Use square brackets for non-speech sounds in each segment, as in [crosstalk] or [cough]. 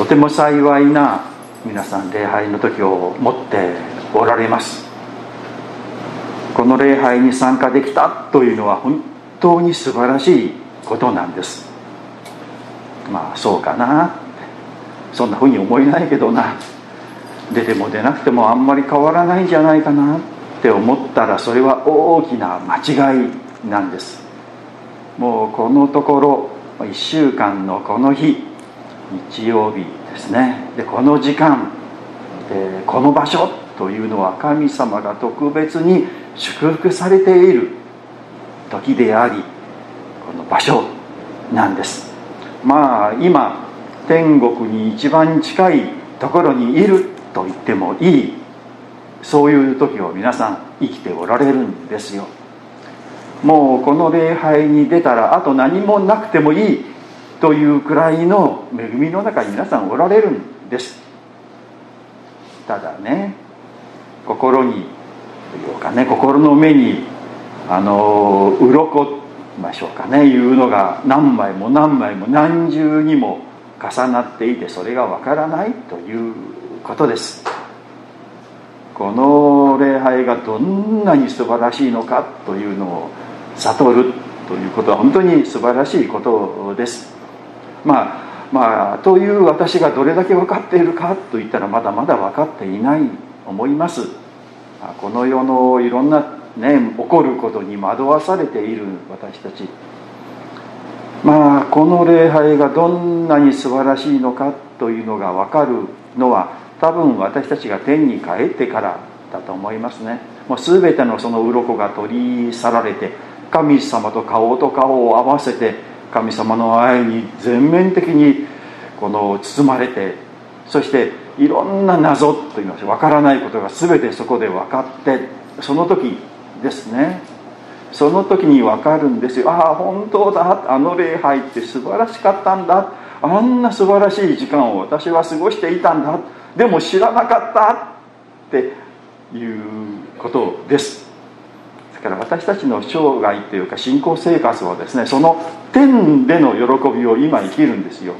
とても幸いな皆さん礼拝の時を持っておられます。この礼拝に参加できたというのは本当に素晴らしいことなんです。まあそうかなそんなふうに思えないけどな。出ても出なくてもあんまり変わらないんじゃないかなって思ったらそれは大きな間違いなんです。もうこのところ1週間のこの日日曜日ですね。でこの時間でこの場所というのは神様が特別に祝福されている時でありこの場所なんです。まあ今天国に一番近いところにいると言ってもいいそういう時を皆さん生きておられるんですよ。もうこの礼拝に出たらあと何もなくてもいいというくらいの恵みの中に皆さんおられるんです。ただね心にというかね心の目にあの鱗ましょうかねいうのが何枚も何枚も何重にも重なっていてそれがわからないということです。この礼拝がどんなに素晴らしいのかというのを悟るということは本当に素晴らしいことです。まあまあという私がどれだけ分かっているかといったらまだまだ分かっていない思います。この世のいろんなね起こることに惑わされている私たち。まあこの礼拝がどんなに素晴らしいのかというのが分かるのは多分私たちが天に帰ってからだと思いますね。もう全てのその鱗が取り去られて神様と顔と顔を合わせて神様の愛に全面的にこの包まれてそしていろんな謎といいます分からないことが全てそこで分かってその時ですね。その時に分かるんですよ。ああ本当だ。あの礼拝って素晴らしかったんだ。あんな素晴らしい時間を私は過ごしていたんだ。でも知らなかったっていうことです。だから私たちの生涯というか信仰生活はですねその天での喜びを今生きるんですよ。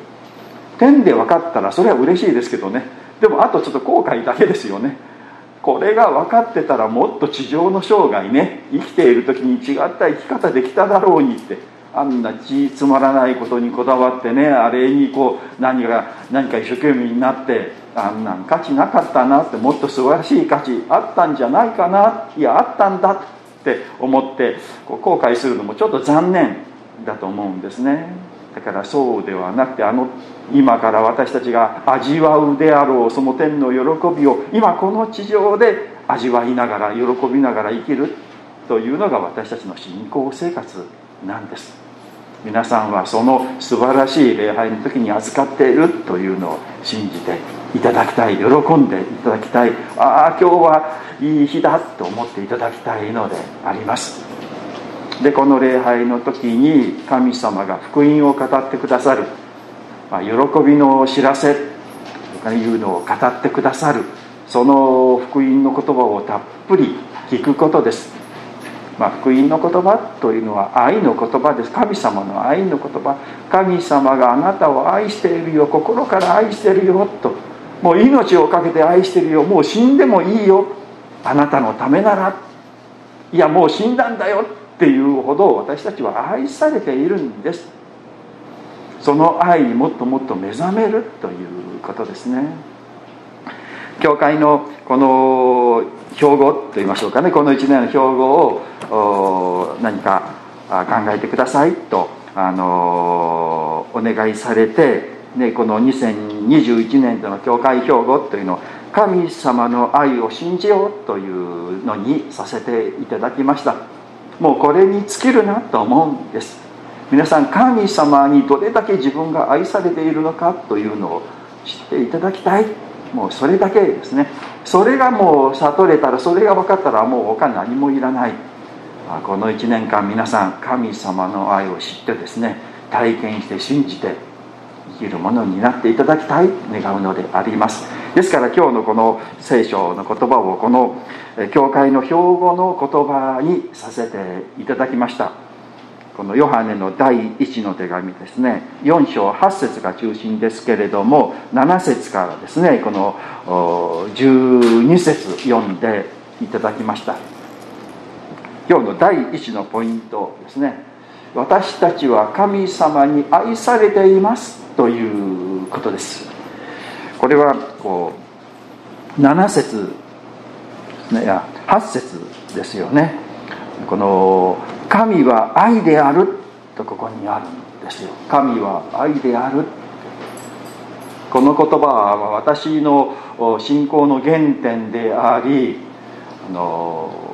天で分かったらそれは嬉しいですけどね。でもあとちょっと後悔だけですよね。これが分かってたらもっと地上の生涯ね生きている時に違った生き方できただろうにって。あんな血つまらないことにこだわってねあれにこう何か何か一生懸命になってあんなん価値なかったなってもっと素晴らしい価値あったんじゃないかないやあったんだって思ってこう後悔するのもちょっと残念だと思うんですね。だからそうではなくてあの今から私たちが味わうであろうその天の喜びを今この地上で味わいながら喜びながら生きるというのが私たちの信仰生活なんです。皆さんはその素晴らしい礼拝の時に預かっているというのを信じていただきたい喜んでいただきたい。ああ今日はいい日だと思っていただきたいのであります。でこの礼拝の時に神様が福音を語ってくださる、まあ、喜びの知らせというのを語ってくださる。その福音の言葉をたっぷり聞くことです。まあ、福音の言葉というのは愛の言葉です。神様の愛の言葉。神様があなたを愛しているよ。心から愛してるよと。もう命を懸けて愛してるよ。もう死んでもいいよ。あなたのためなら。いやもう死んだんだよっていうほど私たちは愛されているんです。その愛にもっともっと目覚めるということですね。教会のこの標語と言いましょうかね。この1年の標語を何か考えてくださいとあのお願いされて、ね、この2021年度の教会標語というのを神様の愛を信じようというのにさせていただきました。もうこれに尽きるなと思うんです。皆さん神様にどれだけ自分が愛されているのかというのを知っていただきたい。もうそれだけですね。それがもう悟れたらそれが分かったらもう他何もいらない。この1年間皆さん神様の愛を知ってですね体験して信じて生きるものになっていただきたい願うのであります。ですから今日のこの聖書の言葉をこの教会の標語の言葉にさせていただきました。このヨハネの第1の手紙ですね。4章8節が中心ですけれども7節からですねこの12節読んでいただきました。今日の第1のポイントですね。私たちは神様に愛されていますということです。これはこう7節いや8節ですよね。この神は愛であるとここにあるんですよ。神は愛である。この言葉は私の信仰の原点でありあの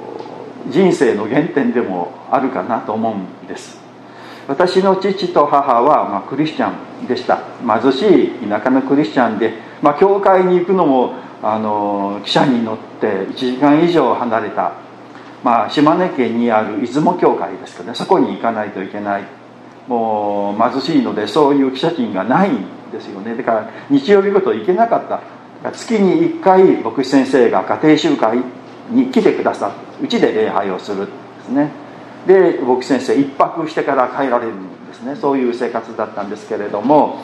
人生の原点でもあるかなと思うんです。私の父と母は、ま、クリスチャンでした。貧しい田舎のクリスチャンで、まあ、教会に行くのもあの汽車に乗って1時間以上離れたまあ、島根県にある出雲教会ですけどね。そこに行かないといけない。もう貧しいのでそういう記者金がないんですよね。だから日曜日ごと行けなかった。月に1回牧師先生が家庭集会に来てくださってうちで礼拝をするんですね。で牧師先生一泊してから帰られるんですね。そういう生活だったんですけれども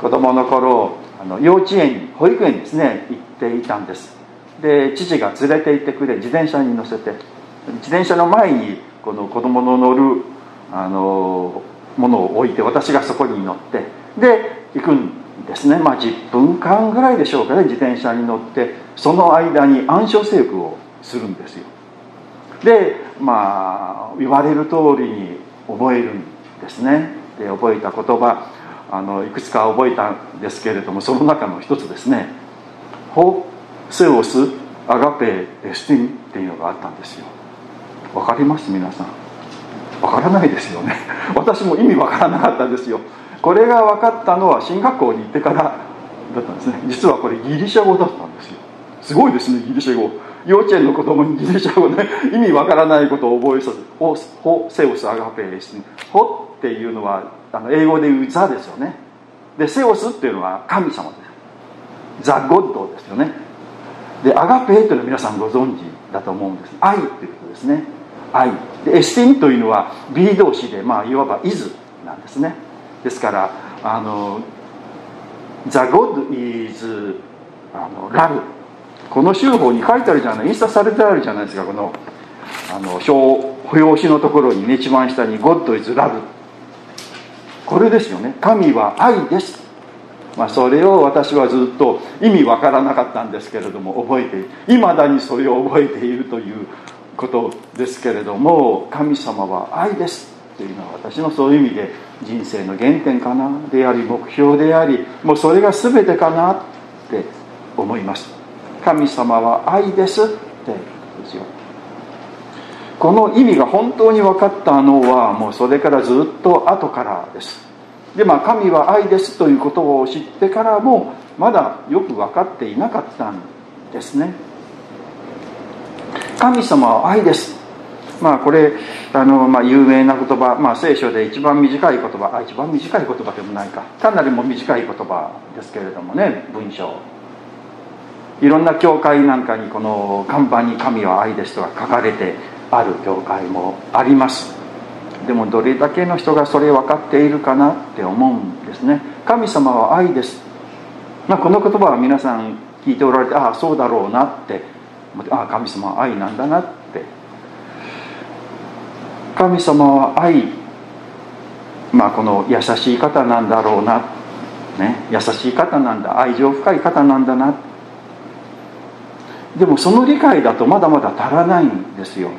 子供の頃あの幼稚園保育園ですね行っていたんです。で父が連れて行ってくれ自転車に乗せて自転車の前にこの子供の乗るあのものを置いて私がそこに乗ってで行くんですね。まあ10分間ぐらいでしょうかね自転車に乗ってその間に暗唱聖句をするんですよ。でまあ言われる通りに覚えるんですね。で覚えた言葉あのいくつか覚えたんですけれどもその中の一つですね「ホセオスアガペエスティン」っていうのがあったんですよ。分かります？皆さん。分からないですよね。[laughs] 私も意味分からなかったんですよ。これが分かったのは進学校に行ってからだったんですね。実はこれギリシャ語だったんですよ。すごいですねギリシャ語。幼稚園の子供にギリシャ語ね [laughs] 意味わからないことを覚えさせ「ホホセウスアガペース」「ホ」っていうのはあの英語で言う「ザ」ですよね。でセオスっていうのは神様です。ザ・ゴッドですよね。でアガペーというのは皆さんご存知だと思うんです。愛っていうことですね。愛。でエスティンというのは B 動詞で、まあ、いわば「イズ」なんですね。ですからあの「The God is あの Love」この手法に書いてあるじゃない印刷されてあるじゃないですかこのあの表表紙のところにね一番下に「God is Love」これですよね。神は愛です。まあ、それを私はずっと意味わからなかったんですけれども覚えていまだにそれを覚えているということですけれども神様は愛ですっていうのは私のそういう意味で人生の原点かなであり目標でありもうそれが全てかなって思います神様は愛ですってですよ。この意味が本当に分かったのはもうそれからずっと後からです。でまあ神は愛ですということを知ってからもまだよく分かっていなかったんですね。神様は愛です。まあこれあの、まあ、有名な言葉、まあ、聖書で一番短い言葉あ一番短い言葉でもないか。かなりも短い言葉ですけれどもね文章。いろんな教会なんかにこの看板に「神は愛です」とか書かれてある教会もあります。でもどれだけの人がそれ分かっているかなって思うんですね。神様は愛です、まあ、この言葉は皆さん聞いておられてああそうだろうなって。ああ神様は愛なんだなって。神様は愛。まあこの優しい方なんだろうな、ね、優しい方なんだ。愛情深い方なんだなって。でもその理解だとまだまだ足らないんですよ。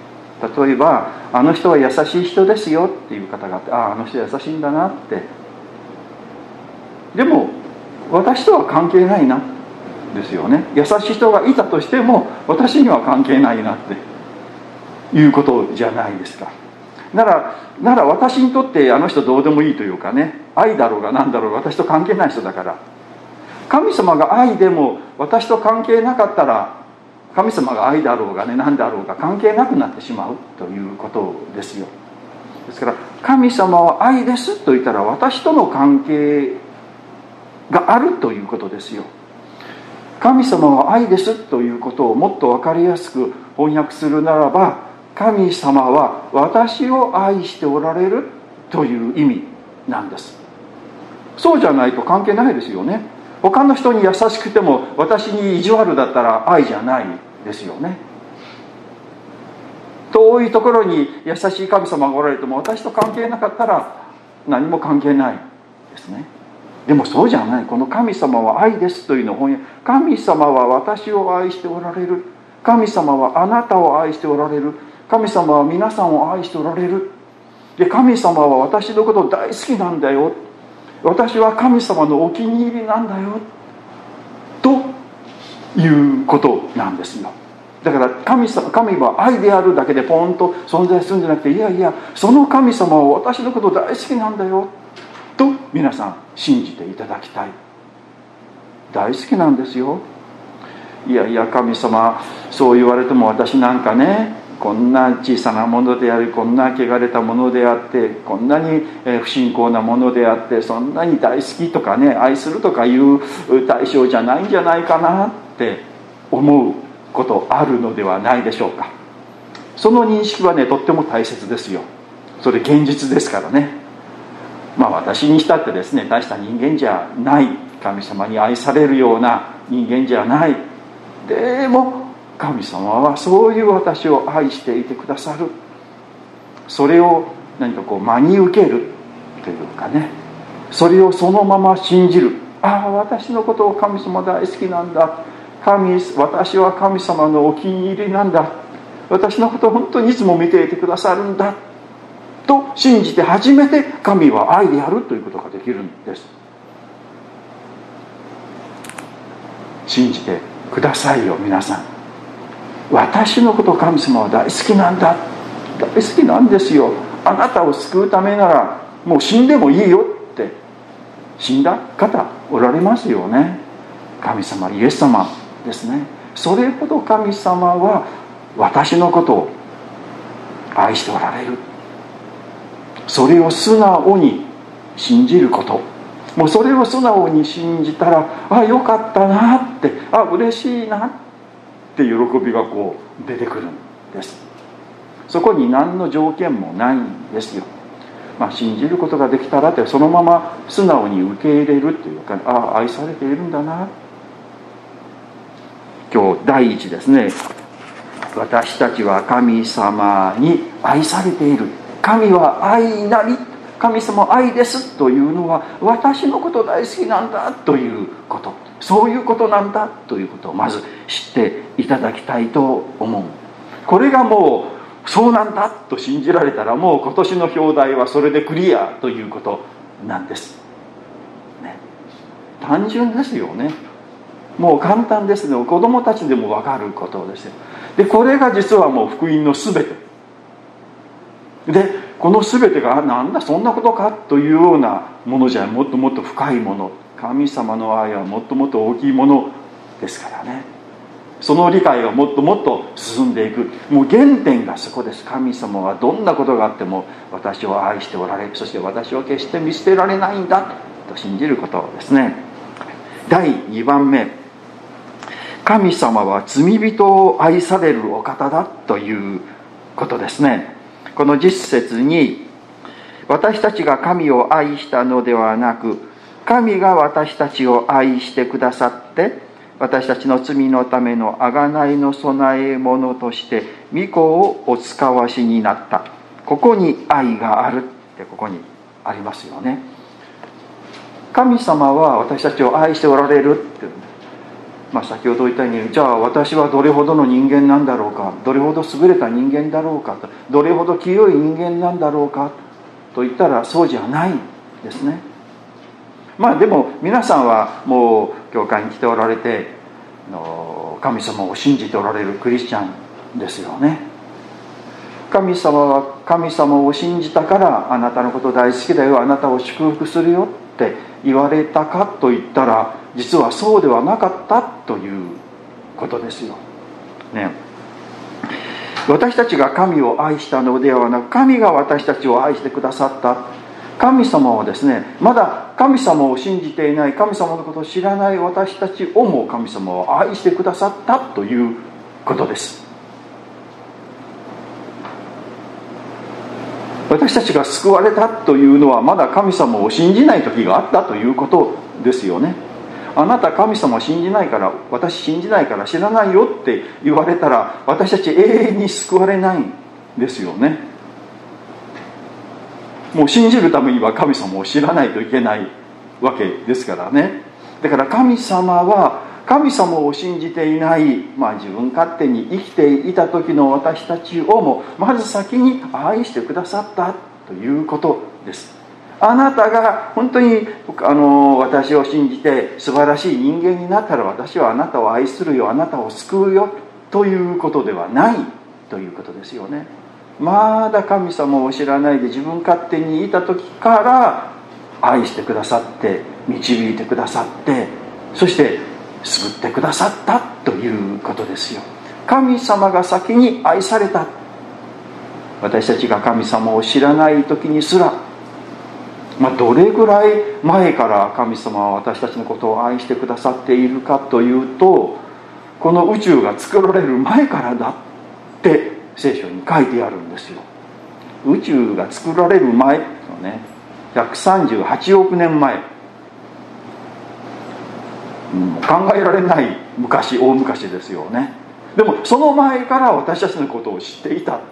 例えば「あの人は優しい人ですよ」っていう方があって「あああの人優しいんだな」って。でも私とは関係ないなですよね。優しい人がいたとしても私には関係ないなって。いうことじゃないですか。ならなら私にとってあの人どうでもいいというかね愛だろうが何だろうが私と関係ない人だから。神様が愛でも私と関係なかったら神様が愛だろうがね何だろうが関係なくなってしまうということですよ。ですから神様は愛ですと言ったら私との関係があるということですよ。神様は愛ですということをもっと分かりやすく翻訳するならば神様は私を愛しておられるという意味なんです。そうじゃないと関係ないですよね。他の人に優しくても私に意地悪だったら愛じゃないですよね。遠いところに優しい神様がおられても私と関係なかったら何も関係ないですね。でもそうじゃない。この神様は愛ですというのを翻訳神様は私を愛しておられる。神様はあなたを愛しておられる。神様は皆さんを愛しておられる。で神様は私のこと大好きなんだよ。私は神様のお気に入りなんだよということなんですよ。だから神様神は愛であるだけでポンと存在するんじゃなくていやいやその神様は私のこと大好きなんだよと皆さん信じていただきたい。大好きなんですよ。いやいや神様そう言われても私なんかねこんな小さなものでありこんな汚れたものであってこんなに不信仰なものであってそんなに大好きとかね愛するとかいう対象じゃないんじゃないかなって思うことあるのではないでしょうか。その認識はねとっても大切ですよ。それ現実ですからね。まあ私にしたってですね大した人間じゃない。神様に愛されるような人間じゃない。でも神様はそういう私を愛していてくださる。それを何かこう真に受けるというかね。それをそのまま信じる。ああ私のことを神様大好きなんだ。神私は神様のお気に入りなんだ。私のことを本当にいつも見ていてくださるんだ。と信じて初めて神は愛であるということができるんです。信じてくださいよ皆さん。私のこと神様は大好きなんだ。大好きなんですよ。あなたを救うためならもう死んでもいいよって。死んだ方おられますよね。神様イエス様ですね。それほど神様は私のことを愛しておられる。それを素直に信じること。もうそれを素直に信じたらあよかったなって。あ嬉しいなって。って喜びがこう出てくるんです。そこに何の条件もないんですよ。まあ、信じることができたらってそのまま素直に受け入れるというかああ愛されているんだな。今日第一ですね。私たちは神様に愛されている。神は愛なり。神様愛ですというのは私のこと大好きなんだということ。そういうことなんだということをまず知っていただきたいと思う。これがもうそうなんだと信じられたらもう今年の表題はそれでクリアということなんです、ね、単純ですよね。もう簡単ですね子供たちでも分かることですよ。でこれが実はもう福音の全て。でこの全てがなんだそんなことかというようなものじゃもっともっと深いもの。神様の愛はもっともっと大きいものですからね。その理解がもっともっと進んでいく。もう原点がそこです。神様はどんなことがあっても私を愛しておられるそして私は決して見捨てられないんだ。と信じることですね。第2番目。神様は罪人を愛されるお方だということですね。この実節に私たちが神を愛したのではなく神が私たちを愛してくださって私たちの罪のための贖いの備え物として御子をお使わしになった。ここに愛があるってここにありますよね。神様は私たちを愛しておられるって。まあ、先ほど言ったようにじゃあ私はどれほどの人間なんだろうか。どれほど優れた人間だろうか。どれほど清い人間なんだろうか。と言ったらそうじゃないですね。まあでも皆さんはもう教会に来ておられて神様を信じておられるクリスチャンですよね。神様は神様を信じたからあなたのこと大好きだよあなたを祝福するよって言われたかと言ったら実はそうではなかったということですよ。ね。私たちが神を愛したのではなく神が私たちを愛してくださった。神様はですねまだ神様を信じていない神様のことを知らない私たちをも神様を愛してくださったということです。私たちが救われたというのはまだ神様を信じない時があったということですよね。あなた神様を信じないから私信じないから知らないよって言われたら私たち永遠に救われないんですよね。もう信じるためには神様を知らないといけないわけですからね。だから神様は神様を信じていない、まあ、自分勝手に生きていた時の私たちをもまず先に愛してくださったということです。あなたが本当にあの私を信じて素晴らしい人間になったら私はあなたを愛するよあなたを救うよということではないということですよね。まだ神様を知らないで自分勝手にいた時から愛してくださって導いてくださってそして救ってくださったということですよ。神様が先に愛された。私たちが神様を知らない時にすらまあ、どれぐらい前から神様は私たちのことを愛してくださっているかというとこの宇宙が作られる前からだって聖書に書いてあるんですよ。宇宙が作られる前のね。138億年前、うん、考えられない昔大昔ですよね。でもその前から私たちのことを知っていたって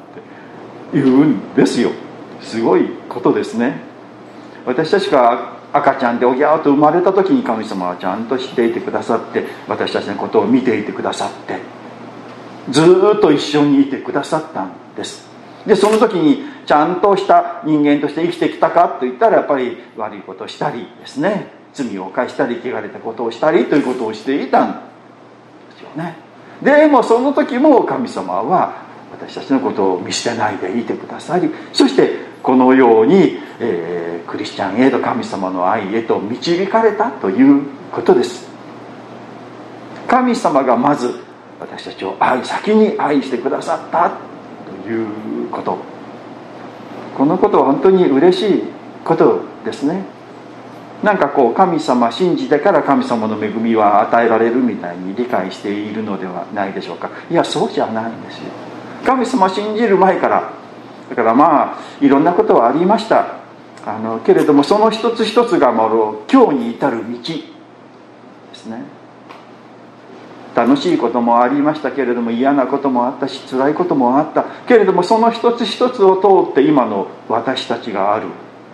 言うんですよ。すごいことですね。私たちが赤ちゃんでおぎゃーと生まれた時に神様はちゃんと知っていてくださって私たちのことを見ていてくださって。ずっと一緒にいてくださったんです。でその時にちゃんとした人間として生きてきたかといったらやっぱり悪いことをしたりですね。罪を犯したり汚れたことをしたりということをしていたんですよね。でもその時も神様は私たちのことを見捨てないでいてくださりそしてこのように、えー、クリスチャンへと神様の愛へと導かれたということです。神様がまず私たちを愛先に愛してくださったということ。このことは本当に嬉しいことですね。なんかこう神様信じてから神様の恵みは与えられるみたいに理解しているのではないでしょうか。いやそうじゃないんですよ。神様信じる前から。だからまあいろんなことはありました。あのけれどもその一つ一つがもう今日に至る道ですね。楽しいこともありましたけれども嫌なこともあったし辛いこともあった。けれどもその一つ一つを通って今の私たちがある。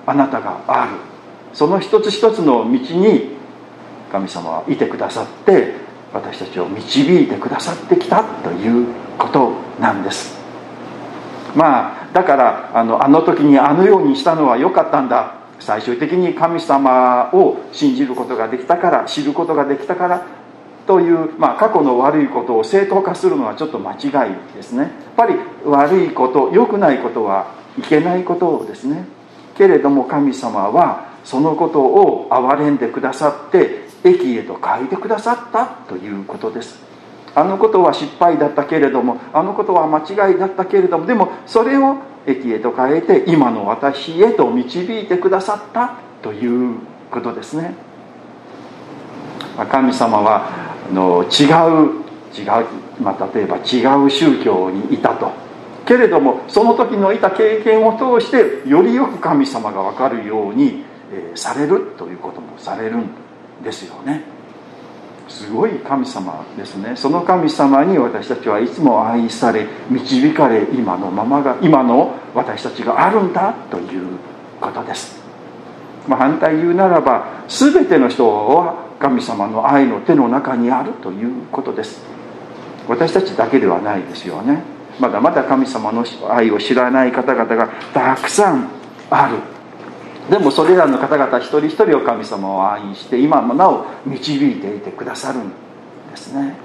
あなたがある。その一つ一つの道に神様はいてくださって私たちを導いてくださってきたということなんです。まあだからあのあの時にあのようにしたのは良かったんだ。最終的に神様を信じることができたから知ることができたからという、まあ、過去の悪いことを正当化するのはちょっと間違いですね。やっぱり悪いこと良くないことはいけないことをですね。けれども神様はそのことを憐れんでくださって駅へと書いてくださったということです。あのことは失敗だったけれどもあのことは間違いだったけれどもでもそれを駅へと変えて今の私へと導いてくださったということですね。神様はの違う違う、まあ、例えば違う宗教にいたと。けれどもその時のいた経験を通してよりよく神様が分かるように、えー、されるということもされるんですよね。すごい神様ですね。その神様に私たちはいつも愛され導かれ今のままが今の私たちがあるんだということです、まあ、反対言うならば全ての人は神様の愛の手の中にあるということです。私たちだけではないですよね。まだまだ神様の愛を知らない方々がたくさんある。でもそれらの方々一人一人を神様を愛して今もなお導いていてくださるんですね。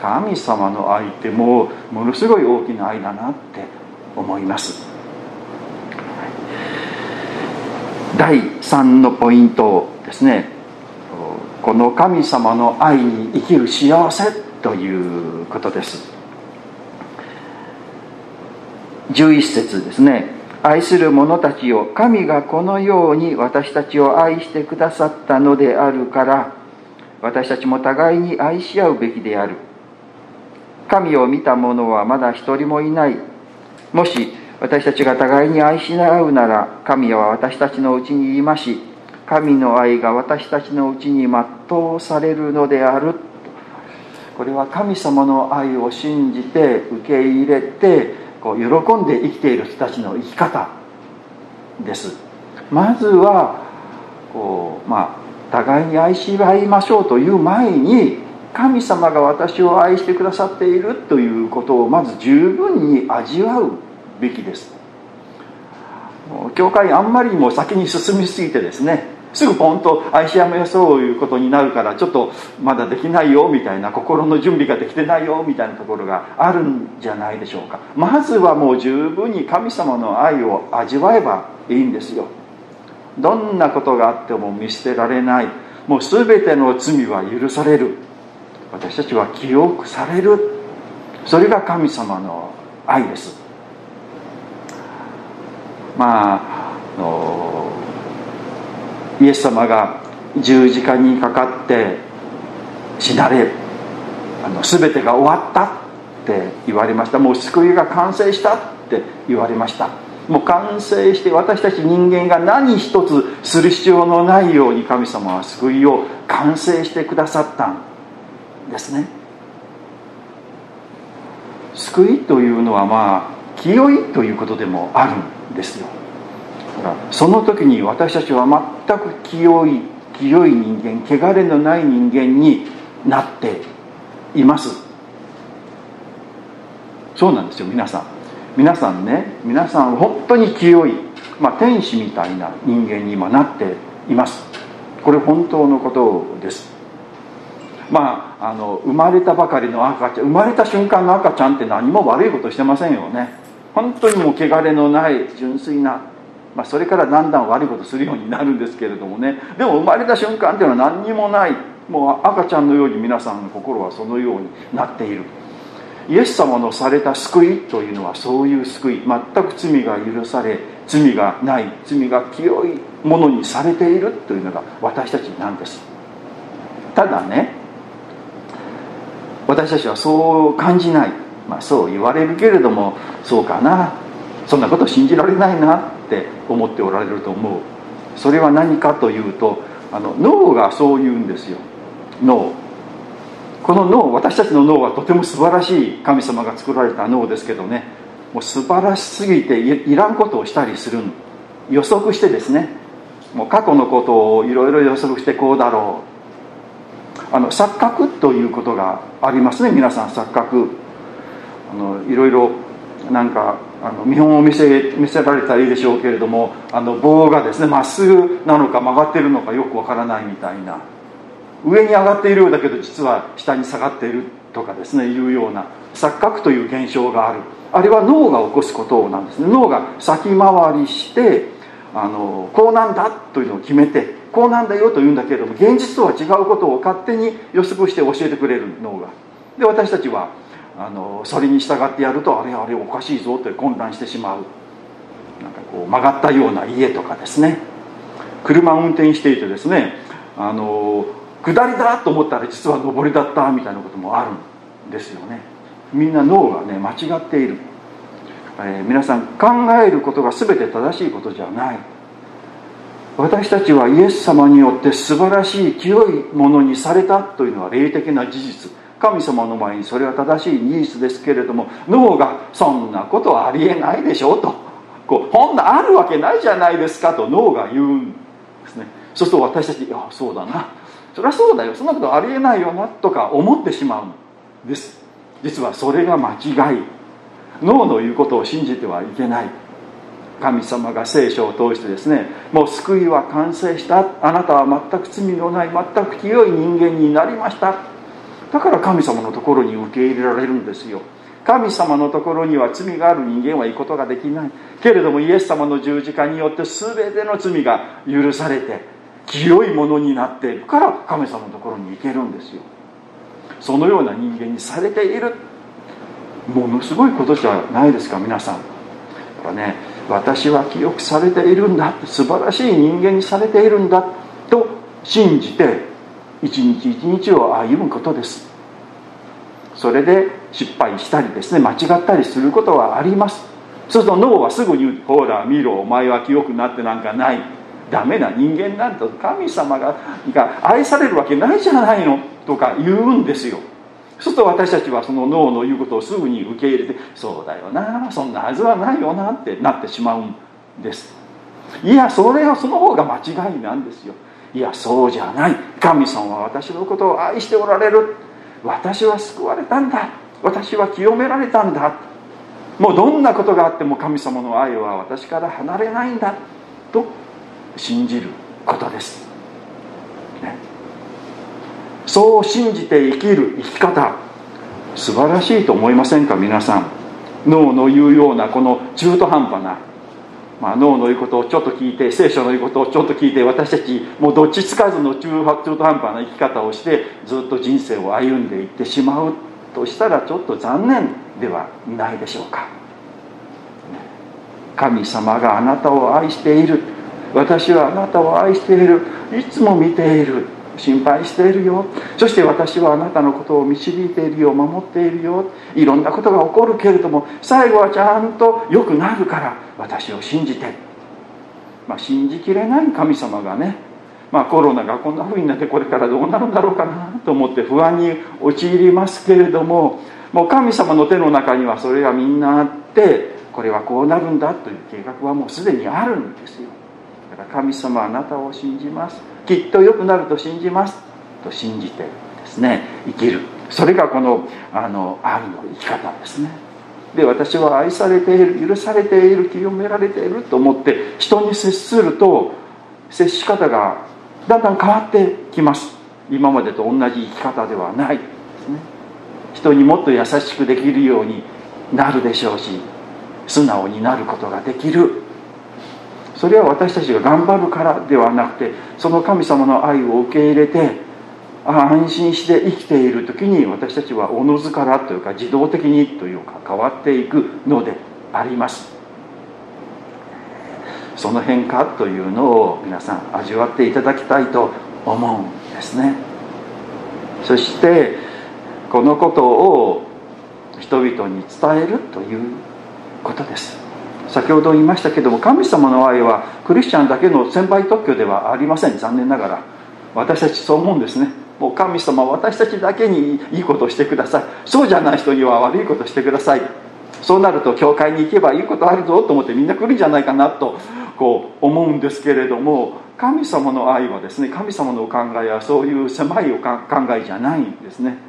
神様の愛ってもうものすごい大きな愛だなって思います。第3のポイントですね。この神様の愛に生きる幸せということです。11節ですね。愛する者たちを神がこのように私たちを愛してくださったのであるから私たちも互いに愛し合うべきである。神を見た者はまだ一人もいない。もし私たちが互いに愛し合うなら神は私たちのうちにいまし神の愛が私たちのうちに全うされるのである。これは神様の愛を信じて受け入れてこう喜んで生きている人たちの生き方です。まずはこうまあ互いに愛し合いましょうという前に神様が私を愛してくださっているということをまず十分に味わうべきです。教会あんまりにも先に進みすぎてですねすぐポンと愛しやめそういうことになるからちょっとまだできないよみたいな心の準備ができてないよみたいなところがあるんじゃないでしょうか。まずはもう十分に神様の愛を味わえばいいんですよ。どんなことがあっても見捨てられない。もう全ての罪は許される。私たちは記憶される。それが神様の愛です。まあのイエス様が十字架にかかって死なれあの全てが終わったって言われました。もう救いが完成したって言われました。もう完成して私たち人間が何一つする必要のないように神様は救いを完成してくださったんですね。救いというのはまあ清いということでもあるんですよ。その時に私たちは全く清い清い人間汚れのない人間になっています。そうなんですよ皆さん。皆さんね皆さん本当に清い、まあ、天使みたいな人間に今なっています。これ本当のことです。まああの生まれたばかりの赤ちゃん生まれた瞬間の赤ちゃんって何も悪いことしてませんよね。本当にもう汚れのない純粋なまあ、それからだんだん悪いことするようになるんですけれどもね。でも生まれた瞬間っていうのは何にもない。もう赤ちゃんのように皆さんの心はそのようになっている。イエス様のされた救いというのはそういう救い。全く罪が許され罪がない。罪が清いものにされているというのが私たちなんです。ただね私たちはそう感じない、まあ、そう言われるけれどもそうかな。そんなこと信じられないな。って思っておられると思う。それは何かというとあの脳がそう言うんですよ。脳。この脳私たちの脳はとても素晴らしい神様が作られた脳ですけどね。もう素晴らしすぎていらんことをしたりする。予測してですね。もう過去のことをいろいろ予測してこうだろう。あの錯覚ということがありますね皆さん。錯覚。あのいろいろなんかあの見本を見せ見せられたらいいでしょうけれどもあの棒がですねまっすぐなのか曲がってるのかよくわからないみたいな。上に上がっているようだけど実は下に下がっているとかですねいうような錯覚という現象がある。あれは脳が起こすことなんですね。脳が先回りしてあのこうなんだというのを決めてこうなんだよと言うんだけれども現実とは違うことを勝手に予測して教えてくれる脳が。で私たちはあのそれに従ってやるとあれあれおかしいぞって混乱してしまう。なんかこう曲がったような家とかですね。車を運転していてですねあの下りだと思ったら実は上りだったみたいなこともあるんですよね。みんな脳がね間違っている、えー、皆さん考えることが全て正しいことじゃない。私たちはイエス様によって素晴らしい清いものにされたというのは霊的な事実。神様の前にそれは正しい事実ですけれども脳がそんなことはありえないでしょと。こうほんなあるわけないじゃないですかと脳が言うんですね。そうすると私たち「いやそうだな。そりゃそうだよ。そんなことありえないよな」とか思ってしまうんです。実はそれが間違い。脳の言うことを信じてはいけない。神様が聖書を通してですねもう救いは完成した。あなたは全く罪のない全く清い人間になりました。だから神様のところに受け入れられるんですよ。神様のところには罪がある人間は行くことができない。けれどもイエス様の十字架によって全ての罪が許されて清いものになっているから神様のところに行けるんですよ。そのような人間にされている。ものすごいことじゃないですか皆さん。やっぱね私は記憶されているんだ。素晴らしい人間にされているんだ。と信じて一日一日を歩むことです。それで失敗したりですね間違ったりすることはあります。そうすると脳はすぐにほら見ろお前は清くなってなんかない。ダメな人間なんだ神様がが愛されるわけないじゃないの。とか言うんですよ。そうすると私たちはその脳の言うことをすぐに受け入れてそうだよなそんなはずはないよなってなってしまうんです。いやそれはその方が間違いなんですよ。いやそうじゃない。神様は私のことを愛しておられる。私は救われたんだ。私は清められたんだ。もうどんなことがあっても神様の愛は私から離れないんだ。と信じることです、ね、そう信じて生きる生き方。素晴らしいと思いませんか？皆さん。脳の言うようなこの中途半端な、まあ、脳の言うことをちょっと聞いて聖書の言うことをちょっと聞いて私たちもうどっちつかずの中途半端な生き方をしてずっと人生を歩んでいってしまうとしたらちょっと残念ではないでしょうか。神様があなたを愛している。私はあなたを愛している。いつも見ている。心配しているよ。そして私はあなたのことを導いているよ。守っているよ。いろんなことが起こるけれども最後はちゃんと良くなるから私を信じて、まあ、信じきれない神様がね、まあ、コロナがこんな風になってこれからどうなるんだろうかなと思って不安に陥りますけれどももう神様の手の中にはそれがみんなあってこれはこうなるんだという計画はもうすでにあるんですよ。から神様あなたを信じます。きっと良くなると信じます。と信じてですね生きる。それがこのあの愛の生き方ですね。で私は愛されている許されている清められていると思って人に接すると接し方がだんだん変わってきます。今までと同じ生き方ではない。ですね。人にもっと優しくできるようになるでしょうし素直になることができる。それは私たちが頑張るからではなくてその神様の愛を受け入れて安心して生きている時に私たちはおのずからというか自動的にというか変わっていくのであります。その変化というのを皆さん味わっていただきたいと思うんですね。そしてこのことを人々に伝えるということです。先ほど言いましたけども神様の愛はクリスチャンだけの先輩特許ではありません。残念ながら。私たちそう思うんですね。もう神様私たちだけにいいことをしてください。そうじゃない人には悪いことしてください。そうなると教会に行けばいいことあるぞと思ってみんな来るんじゃないかなとこう思うんですけれども神様の愛はですね神様のお考えはそういう狭いお考えじゃないんですね。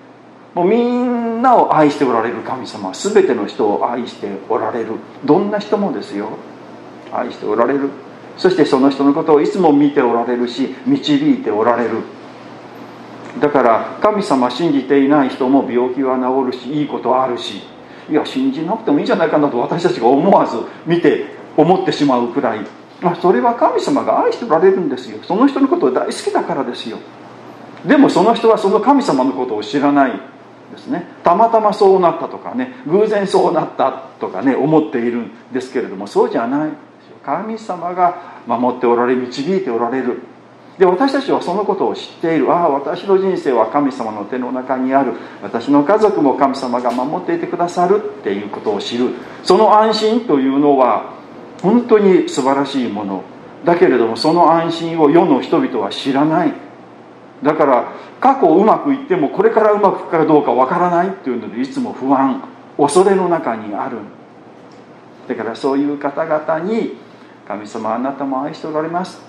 もうみんなを愛しておられる神様全ての人を愛しておられる。どんな人もですよ。愛しておられる。そしてその人のことをいつも見ておられるし導いておられる。だから神様信じていない人も病気は治るしいいことあるしいや信じなくてもいいんじゃないかなと私たちが思わず見て思ってしまうくらい、あ、それは神様が愛しておられるんですよ。その人のことを大好きだからですよ。でもその人はその神様のことを知らない。ですね。たまたまそうなったとかね偶然そうなったとかね思っているんですけれどもそうじゃない神様が守っておられ導いておられる。で私たちはそのことを知っている。ああ私の人生は神様の手の中にある。私の家族も神様が守っていてくださるっていうことを知る。その安心というのは本当に素晴らしいもの。だけれどもその安心を世の人々は知らない。だから過去うまくいってもこれからうまくいくかどうかわからないっていうのでいつも不安恐れの中にある。だからそういう方々に神様あなたも愛しておられます。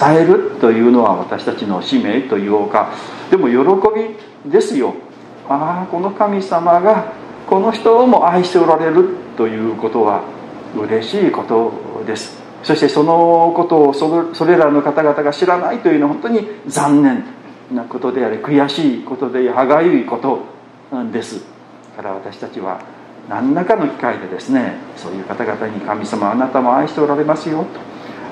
伝えるというのは私たちの使命というかでも喜びですよ。ああこの神様がこの人をも愛しておられるということは嬉しいことです。そしてそのことをそれらの方々が知らないというのは本当に残念なことであり悔しいことで歯がゆいことです。から私たちは何らかの機会でですねそういう方々に神様あなたも愛しておられますよ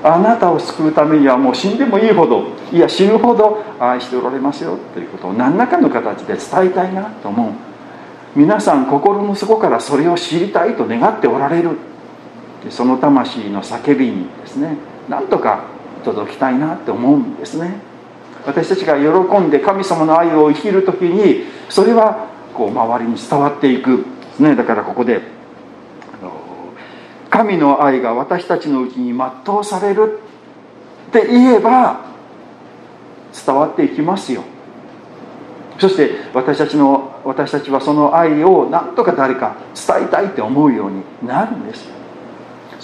と。あなたを救うためにはもう死んでもいいほどいや死ぬほど愛しておられますよということを何らかの形で伝えたいなと思う。皆さん心の底からそれを知りたいと願っておられる。その魂の叫びにですねなんとか届きたいなって思うんですね。私たちが喜んで神様の愛を生きる時にそれはこう周りに伝わっていくですね。だからここで神の愛が私たちのうちに全うされるって言えば伝わっていきますよ。そして私たちの私たちはその愛を何とか誰か伝えたいって思うようになるんです。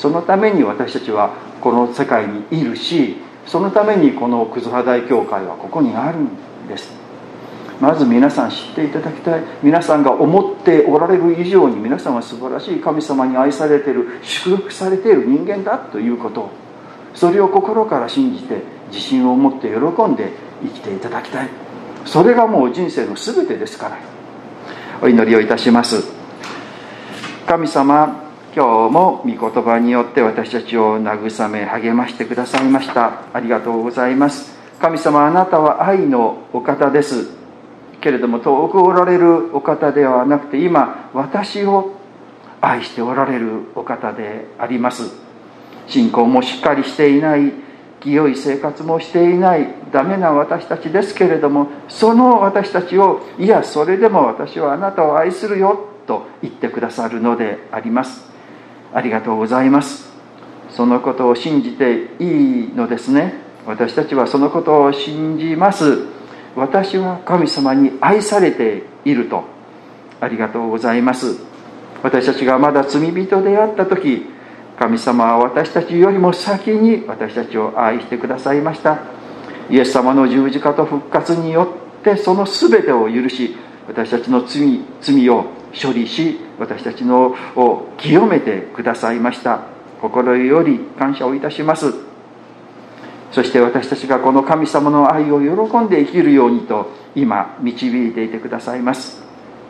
そのために私たちはこの世界にいるしそのためにこの葛葉大教会はここにあるんです。まず皆さん知っていただきたい。皆さんが思っておられる以上に皆さんは素晴らしい神様に愛されている祝福されている人間だということ。それを心から信じて自信を持って喜んで生きていただきたい。それがもう人生の全てですから。お祈りをいたします。神様今日も御言葉によって私たちを慰め励ましてくださいました。ありがとうございます。神様あなたは愛のお方です。けれども遠くおられるお方ではなくて今私を愛しておられるお方であります。信仰もしっかりしていない清い生活もしていないダメな私たちですけれどもその私たちをいやそれでも私はあなたを愛するよと言ってくださるのであります。ありがとうございます。そのことを信じていいのですね。私たちはそのことを信じます。私は神様に愛されていると。ありがとうございます。私たちがまだ罪人であった時神様は私たちよりも先に私たちを愛してくださいました。イエス様の十字架と復活によってその全てを許し私たちの罪罪を処理し私たちのを清めてくださいました。心より感謝をいたします。そして私たちがこの神様の愛を喜んで生きるようにと今導いていてくださいます。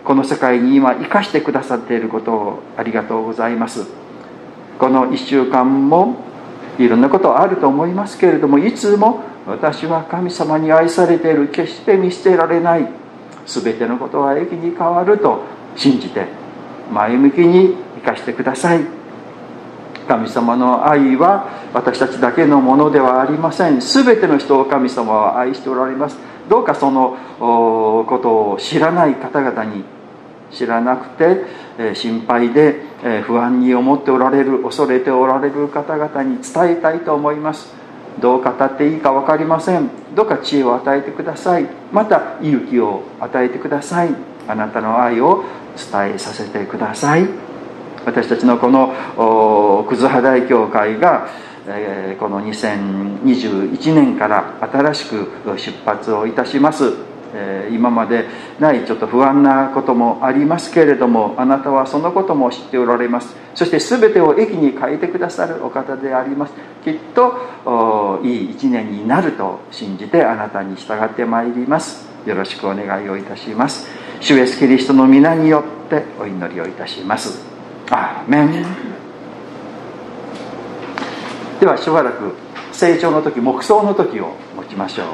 この世界に今生かしてくださっていることをありがとうございます。この1週間もいろんなことあると思いますけれどもいつも私は神様に愛されている。決して見捨てられない。全てのことは駅に変わると信じて前向きに生かしてください。神様の愛は私たちだけのものではありません。全ての人を神様は愛しておられます。どうかそのことを知らない方々に知らなくて心配で不安に思っておられる恐れておられる方々に伝えたいと思います。どう語っていいか分かりません。どうか知恵を与えてください。また勇気を与えてください。あなたの愛を伝えさせてください。私たちのこの葛葉大教会が、この2021年から新しく出発をいたします、今までないちょっと不安なこともありますけれどもあなたはそのことも知っておられます。そして全てを駅に変えてくださるお方であります。きっといい一年になると信じてあなたに従ってまいります。よろしくお願いをいたします。主イエスキリストの皆によってお祈りをいたします。アーメン。ではしばらく成長の時黙想の時を持ちましょう。